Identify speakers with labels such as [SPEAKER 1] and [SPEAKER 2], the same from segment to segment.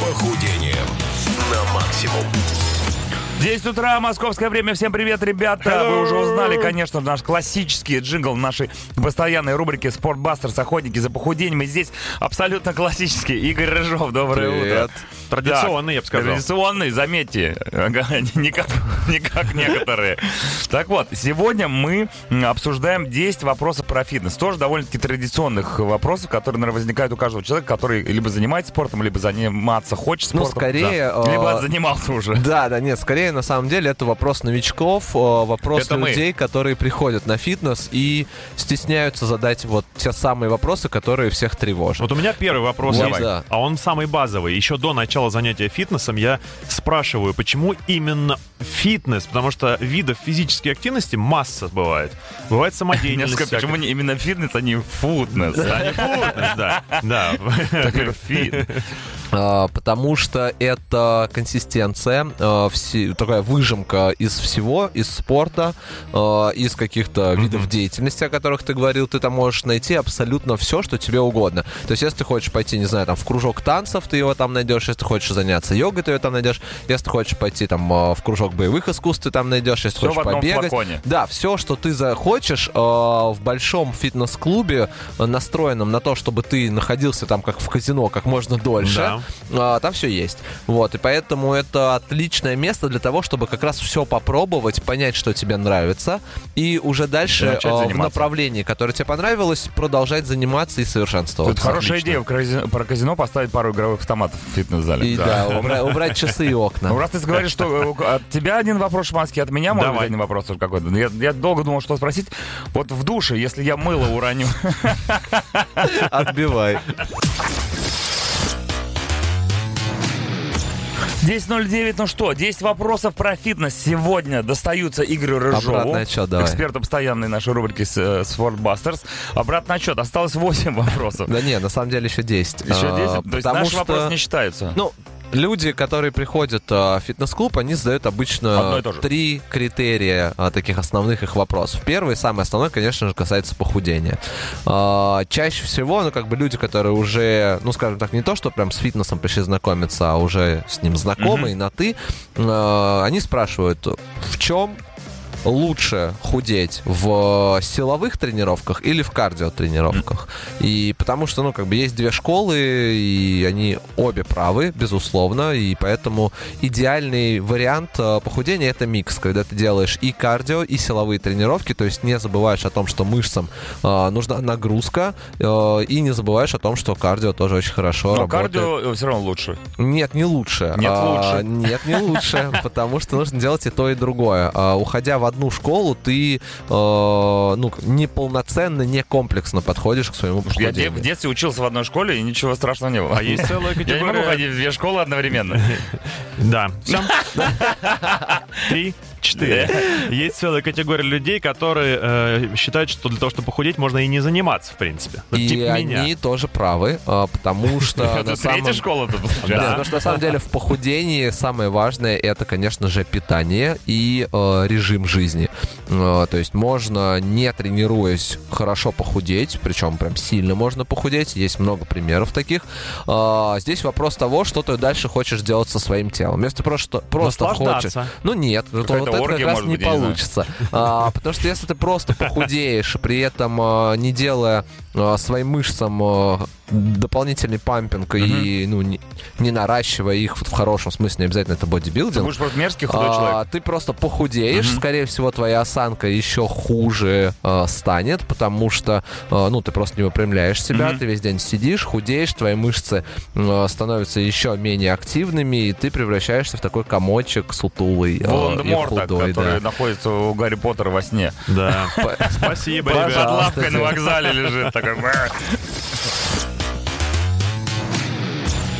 [SPEAKER 1] похудением на максимум.
[SPEAKER 2] 10 утра, московское время. Всем привет, ребята. Вы уже узнали, конечно, наш классический джингл нашей постоянной рубрики «Спортбастерс. Охотники за похудением». И здесь абсолютно классический Игорь Рыжов. Доброе
[SPEAKER 3] Привет.
[SPEAKER 2] утро.
[SPEAKER 3] Традиционный, я бы сказал.
[SPEAKER 2] Традиционный, заметьте, не как, не как некоторые. Так вот, сегодня мы обсуждаем 10 вопросов про фитнес. Тоже довольно-таки традиционных вопросов, которые, наверное, возникают у каждого человека, который либо занимается спортом, либо заниматься хочет
[SPEAKER 4] Ну,
[SPEAKER 2] спортом.
[SPEAKER 4] скорее,
[SPEAKER 2] Да. Либо
[SPEAKER 4] э,
[SPEAKER 2] занимался уже.
[SPEAKER 4] Да, да, нет, скорее на самом деле это вопрос новичков, э, вопрос
[SPEAKER 2] Это мы.
[SPEAKER 4] людей, которые приходят на фитнес и стесняются задать вот те самые вопросы, которые всех тревожат.
[SPEAKER 3] Вот у меня первый вопрос
[SPEAKER 4] Вот, да.
[SPEAKER 3] а он самый базовый. Еще до начала занятия фитнесом я спрашиваю, почему именно фитнес? Потому что видов физической активности масса бывает. Бывает самодеятельность.
[SPEAKER 2] Почему не именно фитнес, а не футнес?
[SPEAKER 3] Да, не фитнес, да. Да.
[SPEAKER 2] Фит.
[SPEAKER 4] А, потому что это консистенция, все- такая выжимка из всего, из спорта, э, из каких-то видов деятельности, о которых ты говорил, ты там можешь найти абсолютно все, что тебе угодно. То есть, если ты хочешь пойти, не знаю, там в кружок танцев, ты его там найдешь, если ты хочешь заняться йогой, ты его там найдешь, если ты хочешь пойти там в кружок боевых искусств, ты там найдешь, если
[SPEAKER 2] Всё
[SPEAKER 4] хочешь побегать.
[SPEAKER 2] флаконе.
[SPEAKER 4] Да, все, что ты захочешь в большом фитнес-клубе, настроенном на то, чтобы ты находился там как в казино как можно дольше,
[SPEAKER 3] Да.
[SPEAKER 4] А, там все есть. Вот, и поэтому это отличное место для того, чтобы как раз все попробовать, понять, что тебе нравится, и уже дальше э, в направлении, которое тебе понравилось, продолжать заниматься и
[SPEAKER 2] Тут
[SPEAKER 4] совершенствоваться.
[SPEAKER 2] хорошая
[SPEAKER 3] Отлично.
[SPEAKER 2] идея казино- про казино поставить пару игровых автоматов в фитнес-зале.
[SPEAKER 4] И да, убра- убрать часы и окна.
[SPEAKER 2] Ну, раз ты говоришь, что э, от тебя один вопрос, Шманский, от меня, может быть, один вопрос какой-то. Я, я долго думал, что спросить. Вот в душе, если я мыло уроню,
[SPEAKER 4] Отбивай.
[SPEAKER 2] 10.09, ну что, 10 вопросов про фитнес сегодня достаются Игорю Рыжову.
[SPEAKER 4] Обратный отчет, давай.
[SPEAKER 2] Эксперту постоянной нашей рубрики с, э, Sportbusters. Обратный отчет. Осталось 8 вопросов.
[SPEAKER 4] Да нет, на самом деле еще 10.
[SPEAKER 2] Еще 10?
[SPEAKER 4] А,
[SPEAKER 2] То есть наши
[SPEAKER 4] что-
[SPEAKER 2] вопросы не считаются.
[SPEAKER 4] Ну, люди, которые приходят а, в фитнес-клуб, они задают обычно три критерия а, таких основных их вопросов. Первый, самый основной, конечно же, касается похудения. А, чаще всего, ну, как бы люди, которые уже, ну, скажем так, не то, что прям с фитнесом пришли знакомиться, а уже с ним знакомы и на «ты», они спрашивают, в чем лучше худеть в силовых тренировках или в кардиотренировках. И потому что, ну, как бы есть две школы, и они обе правы, безусловно, и поэтому идеальный вариант э, похудения это микс, когда ты делаешь и кардио, и силовые тренировки, то есть не забываешь о том, что мышцам э, нужна нагрузка, э, и не забываешь о том, что кардио тоже очень хорошо
[SPEAKER 2] Но
[SPEAKER 4] работает.
[SPEAKER 2] кардио все равно лучше.
[SPEAKER 4] Нет, не лучше.
[SPEAKER 2] Нет,
[SPEAKER 4] А,
[SPEAKER 2] лучше.
[SPEAKER 4] Нет, не лучше, потому что нужно делать и то, и другое. А, Уходя в одну школу, ты э, ну, неполноценно, не комплексно подходишь к своему
[SPEAKER 2] Я де- в детстве учился в одной школе, и ничего страшного не было.
[SPEAKER 3] А есть целая
[SPEAKER 2] Я не могу
[SPEAKER 3] категория...
[SPEAKER 2] ходить в две школы одновременно.
[SPEAKER 3] Да. Три, четыре. Есть целая категория людей, которые э, считают, что для того, чтобы похудеть, можно и не заниматься, в принципе.
[SPEAKER 4] И
[SPEAKER 3] типа
[SPEAKER 4] они
[SPEAKER 3] меня.
[SPEAKER 4] тоже правы, а, потому что
[SPEAKER 2] Это третья школа тут.
[SPEAKER 4] Потому что на самом деле в похудении самое важное это, конечно же, питание и э, режим жизни. Э, то есть можно, не тренируясь, хорошо похудеть, причем прям сильно можно похудеть. Есть много примеров таких. Здесь вопрос того, что ты дальше хочешь делать со своим телом. Если ты просто, просто хочешь... Ну нет, то Это как раз не
[SPEAKER 2] быть,
[SPEAKER 4] получится. А, потому что если ты просто похудеешь, при этом а, не делая своим мышцам а, дополнительный пампинг и ну, не, не наращивая их в хорошем смысле, не обязательно это
[SPEAKER 2] Ты
[SPEAKER 4] бодибилдинг,
[SPEAKER 2] будешь просто мерзкий худой
[SPEAKER 4] а,
[SPEAKER 2] человек.
[SPEAKER 4] ты просто похудеешь, скорее всего, твоя осанка еще хуже а, станет, потому что, а, ну, ты просто не выпрямляешь себя, ты весь день сидишь, худеешь, твои мышцы а, становятся еще менее активными, и ты превращаешься в такой комочек сутулый а, и худой.
[SPEAKER 2] который
[SPEAKER 4] да.
[SPEAKER 2] находится у Гарри Поттера во сне.
[SPEAKER 3] Да. Спасибо,
[SPEAKER 2] Под
[SPEAKER 3] ребят.
[SPEAKER 2] лавкой на вокзале лежит. Такой... America.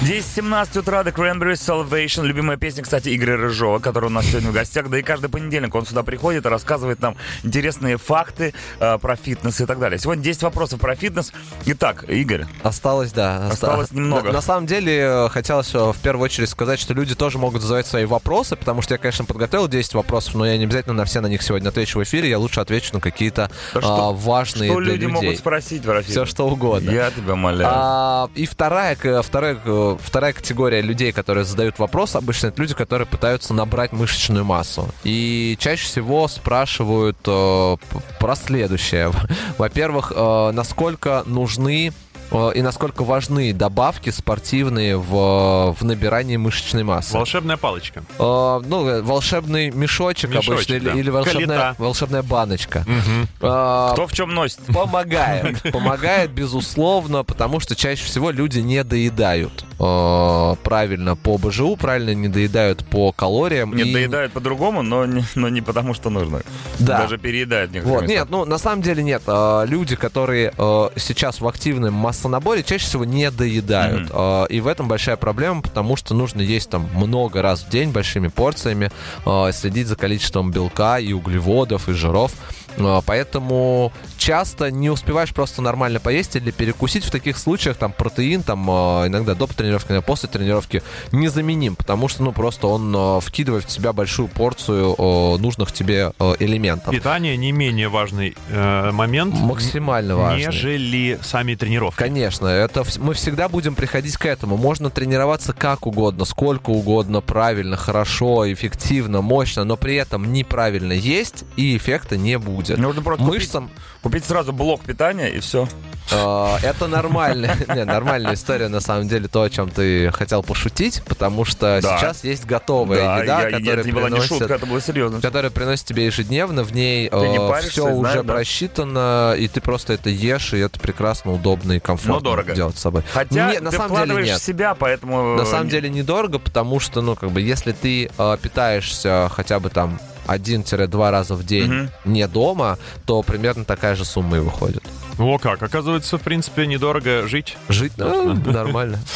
[SPEAKER 2] 10.17 утра, The Cranberries Salvation. Любимая песня, кстати, Игоря Рыжова, который у нас сегодня в гостях. Да и каждый понедельник он сюда приходит и рассказывает нам интересные факты э, про фитнес и так далее. Сегодня 10 вопросов про фитнес. Итак, Игорь,
[SPEAKER 4] Осталось, да.
[SPEAKER 2] Осталось
[SPEAKER 4] оста-
[SPEAKER 2] немного.
[SPEAKER 4] На, на самом деле, э, хотелось э, в первую очередь сказать, что люди тоже могут задавать свои вопросы, потому что я, конечно, подготовил 10 вопросов, но я не обязательно на все на них сегодня отвечу в эфире, я лучше отвечу на какие-то
[SPEAKER 2] Да
[SPEAKER 4] а, важные
[SPEAKER 2] что
[SPEAKER 4] для
[SPEAKER 2] люди
[SPEAKER 4] людей.
[SPEAKER 2] могут спросить?
[SPEAKER 4] Все что угодно.
[SPEAKER 2] Я тебя умоляю.
[SPEAKER 4] А, и вторая, э, э, вторая категория людей, которые задают вопрос, обычно это люди, которые пытаются набрать мышечную массу. И чаще всего спрашивают э, про следующее. Во-первых, э, насколько нужны и насколько важны добавки спортивные в, в набирании мышечной массы.
[SPEAKER 3] Волшебная палочка.
[SPEAKER 4] Э, ну, э, волшебный мешочек,
[SPEAKER 3] Мешочек,
[SPEAKER 4] обычно, или,
[SPEAKER 3] да.
[SPEAKER 4] или волшебная,
[SPEAKER 3] Калита.
[SPEAKER 4] волшебная баночка.
[SPEAKER 3] Мгм.
[SPEAKER 4] Э,
[SPEAKER 2] Кто в чем носит?
[SPEAKER 4] Помогает. Помогает, безусловно, потому что чаще всего люди не доедают э, правильно по БЖУ, правильно не доедают по калориям.
[SPEAKER 2] Нет,
[SPEAKER 4] и-
[SPEAKER 2] доедают по-другому, но не, но не потому, что нужно.
[SPEAKER 4] Да.
[SPEAKER 2] Даже переедают
[SPEAKER 4] Вот,
[SPEAKER 2] местах.
[SPEAKER 4] нет, ну на самом деле нет. Э, Люди, которые э, сейчас в активном массонаборе, чаще всего не доедают. Э, И в этом большая проблема, потому что нужно есть там много раз в день большими порциями, э, следить за количеством белка и углеводов и жиров. Э, Поэтому часто не успеваешь просто нормально поесть или перекусить. В таких случаях там протеин, там э, иногда до тренировки, иногда после тренировки незаменим, потому что ну просто он э, вкидывает в себя большую порцию нужных тебе элементов.
[SPEAKER 3] Питание не менее важный э, момент,
[SPEAKER 4] Максимально важный.
[SPEAKER 3] нежели сами тренировки.
[SPEAKER 4] Конечно, это мы всегда будем приходить к этому. Можно тренироваться как угодно, сколько угодно, правильно, хорошо, эффективно, мощно, но при этом неправильно есть и эффекта не будет.
[SPEAKER 2] Нужно просто купить,
[SPEAKER 4] Мышцам
[SPEAKER 2] купить сразу блок питания и все.
[SPEAKER 4] э, это нормально, не, нормальная история на самом деле то, о чем ты хотел пошутить, потому что
[SPEAKER 2] Да.
[SPEAKER 4] сейчас есть готовая
[SPEAKER 2] Да,
[SPEAKER 4] еда,
[SPEAKER 2] я-
[SPEAKER 4] которая
[SPEAKER 2] это не была не шутка,
[SPEAKER 4] приносит
[SPEAKER 2] это было серьезно.
[SPEAKER 4] которая приносит тебе ежедневно, в ней
[SPEAKER 2] паришься,
[SPEAKER 4] все уже
[SPEAKER 2] да.
[SPEAKER 4] просчитано, и ты просто это ешь, и это прекрасно, удобно и комфортно
[SPEAKER 2] Но дорого.
[SPEAKER 4] делать с собой.
[SPEAKER 2] Хотя
[SPEAKER 4] Не, на
[SPEAKER 2] ты
[SPEAKER 4] самом деле нет.
[SPEAKER 2] себя, поэтому...
[SPEAKER 4] На самом деле недорого, потому что, ну, как бы, если ты э, питаешься хотя бы там 1-2 раза в день
[SPEAKER 2] Мгм.
[SPEAKER 4] не дома, то примерно такая же сумма и выходит.
[SPEAKER 3] О как, оказывается, в принципе, недорого жить.
[SPEAKER 4] Жить ну, нормально.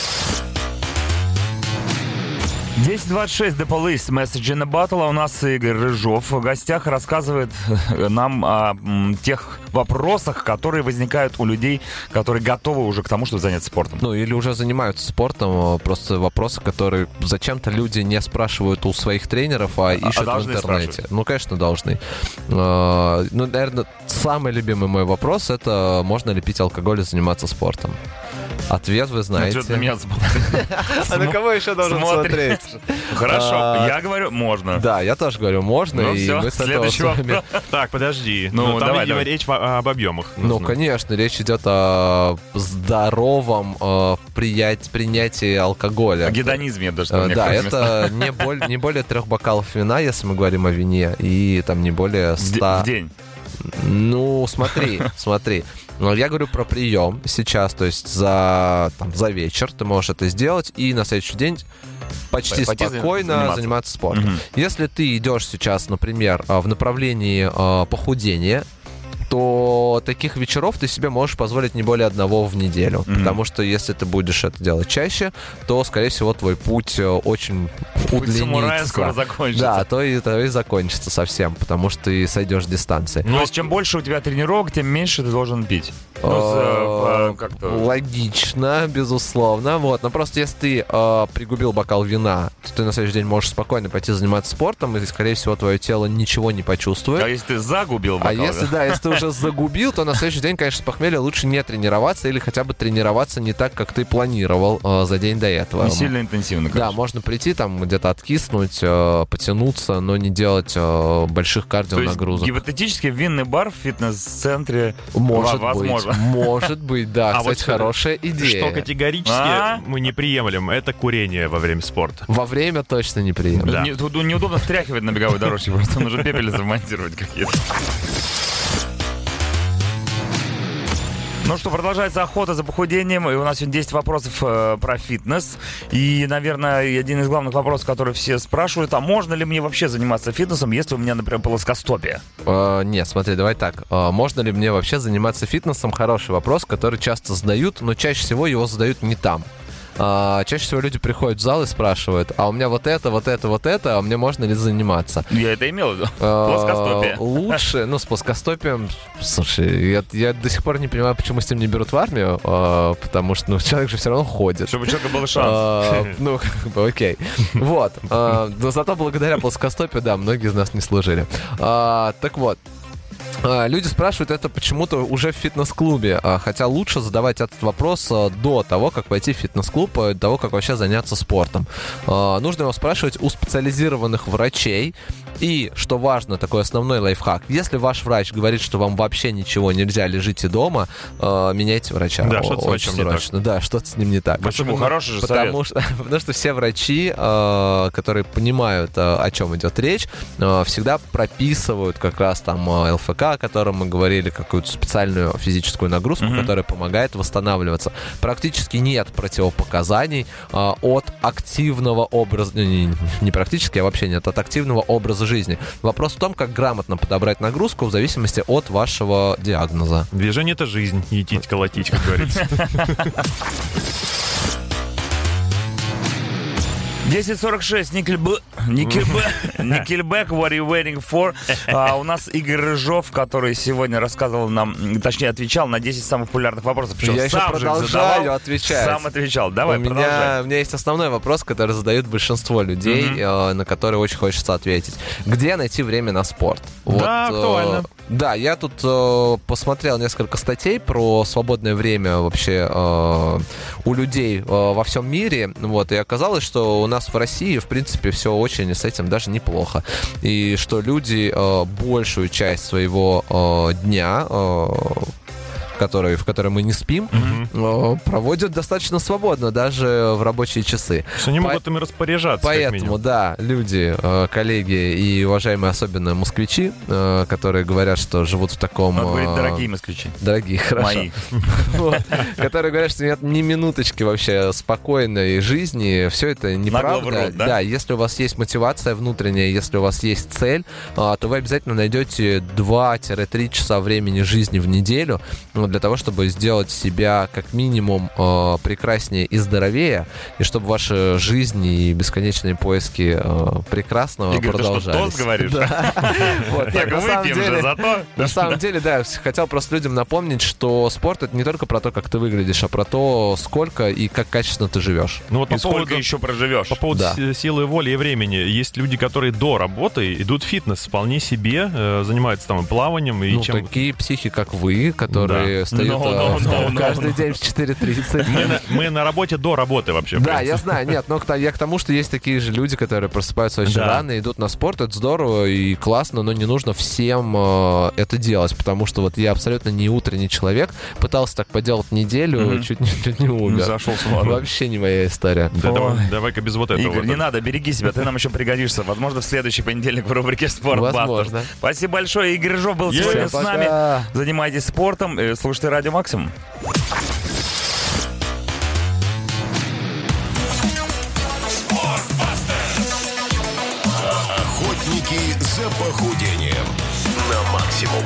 [SPEAKER 2] 1026 The Police Message in a Bottle. А у нас Игорь Рыжов в гостях рассказывает нам о тех вопросах, которые возникают у людей, которые готовы уже к тому, чтобы заняться спортом.
[SPEAKER 4] Ну, или уже занимаются спортом, э, просто вопросы, которые зачем-то люди не спрашивают у своих тренеров, а ищут в
[SPEAKER 2] должны
[SPEAKER 4] интернете.
[SPEAKER 2] спрашивать?
[SPEAKER 4] Ну, конечно, должны. Э, Ну, наверное, самый любимый мой вопрос — это можно ли пить алкоголь и заниматься спортом? Ответ вы знаете.
[SPEAKER 2] Что-то на меня.
[SPEAKER 4] А на кого еще должен смотреть?
[SPEAKER 2] Хорошо,
[SPEAKER 4] А,
[SPEAKER 2] я говорю, можно.
[SPEAKER 4] Да, я тоже говорю, можно,
[SPEAKER 2] Ну
[SPEAKER 4] и мы с этого.
[SPEAKER 3] Так, подожди.
[SPEAKER 2] Ну,
[SPEAKER 3] Ну, там речь об объемах.
[SPEAKER 4] Ну, конечно, речь идет о здоровом э, принятии алкоголя.
[SPEAKER 2] О гедонизме, даже
[SPEAKER 4] Э, Да, это не, более трех бокалов вина, если мы говорим о вине, и там не более 100...
[SPEAKER 2] в день.
[SPEAKER 4] Ну, смотри, смотри. Ну, Я говорю про прием сейчас, то есть за, там, за вечер ты можешь это сделать, и на следующий день почти
[SPEAKER 2] Пойти
[SPEAKER 4] спокойно
[SPEAKER 2] заниматься.
[SPEAKER 4] заниматься, спортом.
[SPEAKER 2] Мгм.
[SPEAKER 4] Если ты идешь сейчас, например, а, в направлении а, похудения, то таких вечеров ты себе можешь позволить не более одного в неделю.
[SPEAKER 2] Мгм.
[SPEAKER 4] Потому что если ты будешь это делать чаще, то, скорее всего, твой путь э, очень
[SPEAKER 2] Путь
[SPEAKER 4] удлинится.
[SPEAKER 2] скоро закончится.
[SPEAKER 4] Да, то и, то и закончится совсем, потому что ты сойдешь с дистанции.
[SPEAKER 2] То есть, чем больше у тебя тренировок, тем меньше ты должен пить. Ну.
[SPEAKER 4] Логично, безусловно. Вот. Но просто если ты э, пригубил бокал вина, то ты на следующий день можешь спокойно пойти заниматься спортом, и, скорее всего, твое тело ничего не почувствует.
[SPEAKER 2] А если ты загубил
[SPEAKER 4] А
[SPEAKER 2] бокал,
[SPEAKER 4] если, да, если ты уже загубил, то на следующий день, конечно, с похмелья лучше не тренироваться или хотя бы тренироваться не так, как ты планировал э, за день до этого.
[SPEAKER 2] не сильно интенсивно,
[SPEAKER 4] Да,
[SPEAKER 2] конечно.
[SPEAKER 4] можно прийти там где-то откиснуть, э, потянуться, но не делать э, больших
[SPEAKER 2] То есть,
[SPEAKER 4] кардионагрузок.
[SPEAKER 2] гипотетически, винный бар в фитнес-центре
[SPEAKER 4] Может
[SPEAKER 2] во- возможно.
[SPEAKER 4] быть, может быть, да.
[SPEAKER 3] А
[SPEAKER 4] Кстати,
[SPEAKER 3] вот что-
[SPEAKER 4] хорошая идея.
[SPEAKER 3] Что категорически
[SPEAKER 2] А?
[SPEAKER 3] мы не приемлем, это курение во время спорта.
[SPEAKER 4] Во время точно не приемлемо.
[SPEAKER 3] Да.
[SPEAKER 2] Не- тут неудобно встряхивать на беговой дорожке, просто нужно пепельницы вмонтировать какие-то. Ну что, продолжается охота за похудением, и у нас сегодня 10 вопросов э, про фитнес. И, наверное, один из главных вопросов, который все спрашивают, а можно ли мне вообще заниматься фитнесом, если у меня, например, плоскостопие?
[SPEAKER 4] Э, нет, смотри, давай так. Э, можно ли мне вообще заниматься фитнесом? Хороший вопрос, который часто задают, но чаще всего его задают не там. Э, чаще всего люди приходят в зал и спрашивают, а у меня вот это, вот это, вот это, а мне можно ли заниматься?
[SPEAKER 2] Я это имел в виду.
[SPEAKER 4] Э,
[SPEAKER 2] Плоскостопие.
[SPEAKER 4] Лучше, ну, с плоскостопием, слушай, я, я до сих пор не понимаю, почему с ним не берут в армию, э, потому что, ну, человек же все равно ходит.
[SPEAKER 2] Чтобы у человека был шанс.
[SPEAKER 4] А, Ну, как бы, окей. Вот. А, Но зато благодаря плоскостопию, да, многие из нас не служили. А, Так вот. А, Люди спрашивают это почему-то уже в фитнес-клубе, а, хотя лучше задавать этот вопрос а, до того, как пойти в фитнес-клуб, а, до того, как вообще заняться спортом. Нужно его спрашивать у специализированных врачей. И, что важно, такой основной лайфхак, если ваш врач говорит, что вам вообще ничего нельзя, лежите дома, меняйте врача.
[SPEAKER 3] Да, что-то с врачом не так.
[SPEAKER 4] срочно. Да, что-то с ним не так.
[SPEAKER 2] Почему? Хороший же совет.
[SPEAKER 4] Потому что, потому что все врачи, э, которые понимают, э, о чем идет речь, э, всегда прописывают как раз там э, О котором мы говорили, какую-то специальную физическую нагрузку,
[SPEAKER 2] Мгм.
[SPEAKER 4] которая помогает восстанавливаться. Практически нет противопоказаний э, от активного образа, не, не практически, а вообще нет, от активного образа жизни. Вопрос в том, как грамотно подобрать нагрузку в зависимости от вашего диагноза.
[SPEAKER 3] Движение — это жизнь. Етить, колотить, как говорится.
[SPEAKER 2] 10.46, Никельб... Никельб... Никельбэк, what are you waiting for? А, у нас Игорь Рыжов, который сегодня рассказывал нам, точнее, отвечал на 10 самых популярных вопросов. Причем
[SPEAKER 4] Я еще
[SPEAKER 2] сам их
[SPEAKER 4] продолжаю
[SPEAKER 2] задавал,
[SPEAKER 4] отвечать.
[SPEAKER 2] Сам отвечал. Давай,
[SPEAKER 4] у,
[SPEAKER 2] продолжай.
[SPEAKER 4] меня, у меня есть основной вопрос, который задают большинство людей, э, на который очень хочется ответить. Где найти время на спорт?
[SPEAKER 3] Да,
[SPEAKER 4] э,
[SPEAKER 3] актуально.
[SPEAKER 4] да, я тут э, посмотрел несколько статей про свободное время вообще э, у людей э, во всем мире, вот, и оказалось, что у нас в России, в принципе, все очень с этим даже неплохо. И что люди э, большую часть своего э, дня э, который, в которой мы не спим, э, проводят достаточно свободно, даже в рабочие часы.
[SPEAKER 3] Что они
[SPEAKER 4] По-
[SPEAKER 3] могут ими распоряжаться,
[SPEAKER 4] Поэтому, да, люди, э, коллеги и уважаемые особенно москвичи, э, которые говорят, что живут в таком...
[SPEAKER 2] Он говорит,
[SPEAKER 4] э,
[SPEAKER 2] дорогие москвичи.
[SPEAKER 4] Дорогие, хорошо.
[SPEAKER 2] Мои.
[SPEAKER 4] Которые говорят, что нет ни минуточки вообще спокойной жизни. Все это неправда.
[SPEAKER 2] да?
[SPEAKER 4] если у вас есть мотивация внутренняя, если у вас есть цель, а, то вы обязательно найдете 2-3 часа времени жизни в неделю для того, чтобы сделать себя как минимум э, прекраснее и здоровее, и чтобы ваша жизнь и бесконечные поиски э, прекрасного
[SPEAKER 2] Игорь, ты что,
[SPEAKER 4] продолжались.
[SPEAKER 2] говоришь? Выпьем же
[SPEAKER 4] деле-
[SPEAKER 2] за то.
[SPEAKER 4] на самом деле, да, я хотел просто людям напомнить, что спорт это не только про то, как ты выглядишь, а про то, сколько и как качественно ты живешь.
[SPEAKER 3] Ну вот по
[SPEAKER 2] сколько
[SPEAKER 3] поводу,
[SPEAKER 2] еще проживешь?
[SPEAKER 3] по поводу
[SPEAKER 4] Да.
[SPEAKER 3] силы воли и времени. Есть люди, которые до работы идут в фитнес вполне себе, э, занимаются там и плаванием, и
[SPEAKER 4] ну,
[SPEAKER 3] чем...
[SPEAKER 4] такие психи, как вы, которые
[SPEAKER 3] Да.
[SPEAKER 4] встают
[SPEAKER 2] No, no, no, no,
[SPEAKER 4] каждый
[SPEAKER 2] no.
[SPEAKER 4] день в 4.30.
[SPEAKER 3] Мы на, мы на работе до работы вообще.
[SPEAKER 4] Да, я знаю, нет, но к то- я к тому, что есть такие же люди, которые просыпаются очень
[SPEAKER 3] Да.
[SPEAKER 4] рано, идут на спорт, это здорово и классно, но не нужно всем э, это делать, потому что вот я абсолютно не утренний человек, пытался так поделать неделю,
[SPEAKER 2] Мгм.
[SPEAKER 4] чуть, не, чуть не умер.
[SPEAKER 2] Зашел с ума.
[SPEAKER 4] Вообще не моя история.
[SPEAKER 3] Да, давай, давай-ка без вот этого.
[SPEAKER 2] Игорь,
[SPEAKER 3] вот.
[SPEAKER 2] не надо, береги себя, ты нам еще пригодишься. Возможно, в следующий понедельник в рубрике «Спорт
[SPEAKER 4] Возможно.
[SPEAKER 2] Спасибо большое. Игорь Рыжов был сегодня с нами. Занимайтесь спортом, э, слушайте Радио Максимум.
[SPEAKER 1] Охотники за похудением на максимум.